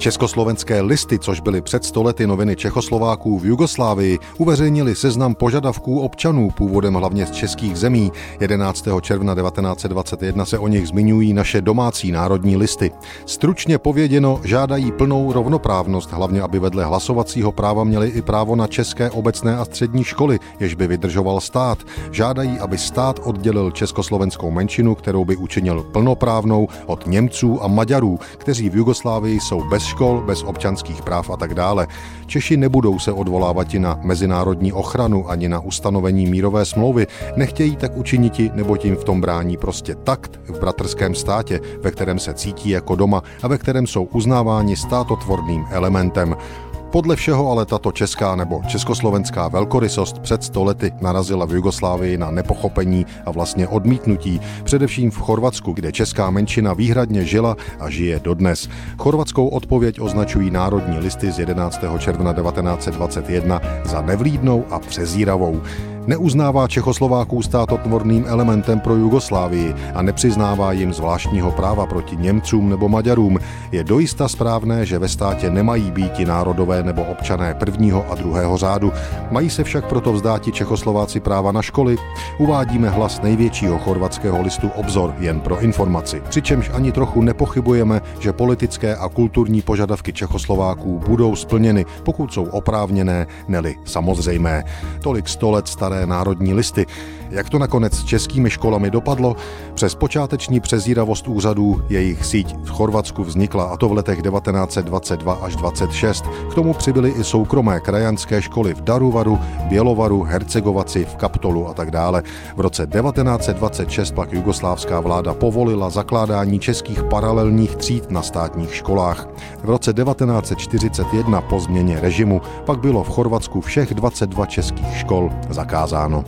Československé listy, což byly před stolety noviny Čechoslováků v Jugoslávii, uveřejnili seznam požadavků občanů původem hlavně z českých zemí. 11. června 1921 se o nich zmiňují naše domácí národní listy. Stručně pověděno, žádají plnou rovnoprávnost, hlavně aby vedle hlasovacího práva měli i právo na české obecné a střední školy, jež by vydržoval stát. Žádají, aby stát oddělil československou menšinu, kterou by učinil plnoprávnou od Němců a Maďarů, kteří v Jugoslávii jsou bez škol, bez občanských práv a tak dále. Češi nebudou se odvolávat na mezinárodní ochranu ani na ustanovení mírové smlouvy, nechtějí tak učiniti, nebo tím v tom brání prostě takt v bratrském státě, ve kterém se cítí jako doma a ve kterém jsou uznáváni státotvorným elementem. Podle všeho ale tato česká nebo československá velkorysost před stolety narazila v Jugoslávii na nepochopení a vlastně odmítnutí, především v Chorvatsku, kde česká menšina výhradně žila a žije dodnes. Chorvatskou odpověď označují národní listy z 11. června 1921 za nevlídnou a přezíravou neuznává Čechoslováků státotvorným elementem pro Jugoslávii a nepřiznává jim zvláštního práva proti Němcům nebo Maďarům, je dojista správné, že ve státě nemají být národové nebo občané prvního a druhého řádu. Mají se však proto vzdáti Čechoslováci práva na školy? Uvádíme hlas největšího chorvatského listu Obzor jen pro informaci. Přičemž ani trochu nepochybujeme, že politické a kulturní požadavky Čechoslováků budou splněny, pokud jsou oprávněné, neli samozřejmé. Tolik sto let staré národní listy. Jak to nakonec s českými školami dopadlo? Přes počáteční přezíravost úřadů jejich síť v Chorvatsku vznikla a to v letech 1922 až 26. K tomu přibyly i soukromé krajanské školy v Daruvaru, Bělovaru, Hercegovaci, v Kaptolu a tak dále. V roce 1926 pak jugoslávská vláda povolila zakládání českých paralelních tříd na státních školách. V roce 1941 po změně režimu pak bylo v Chorvatsku všech 22 českých škol zakázáno přikázáno.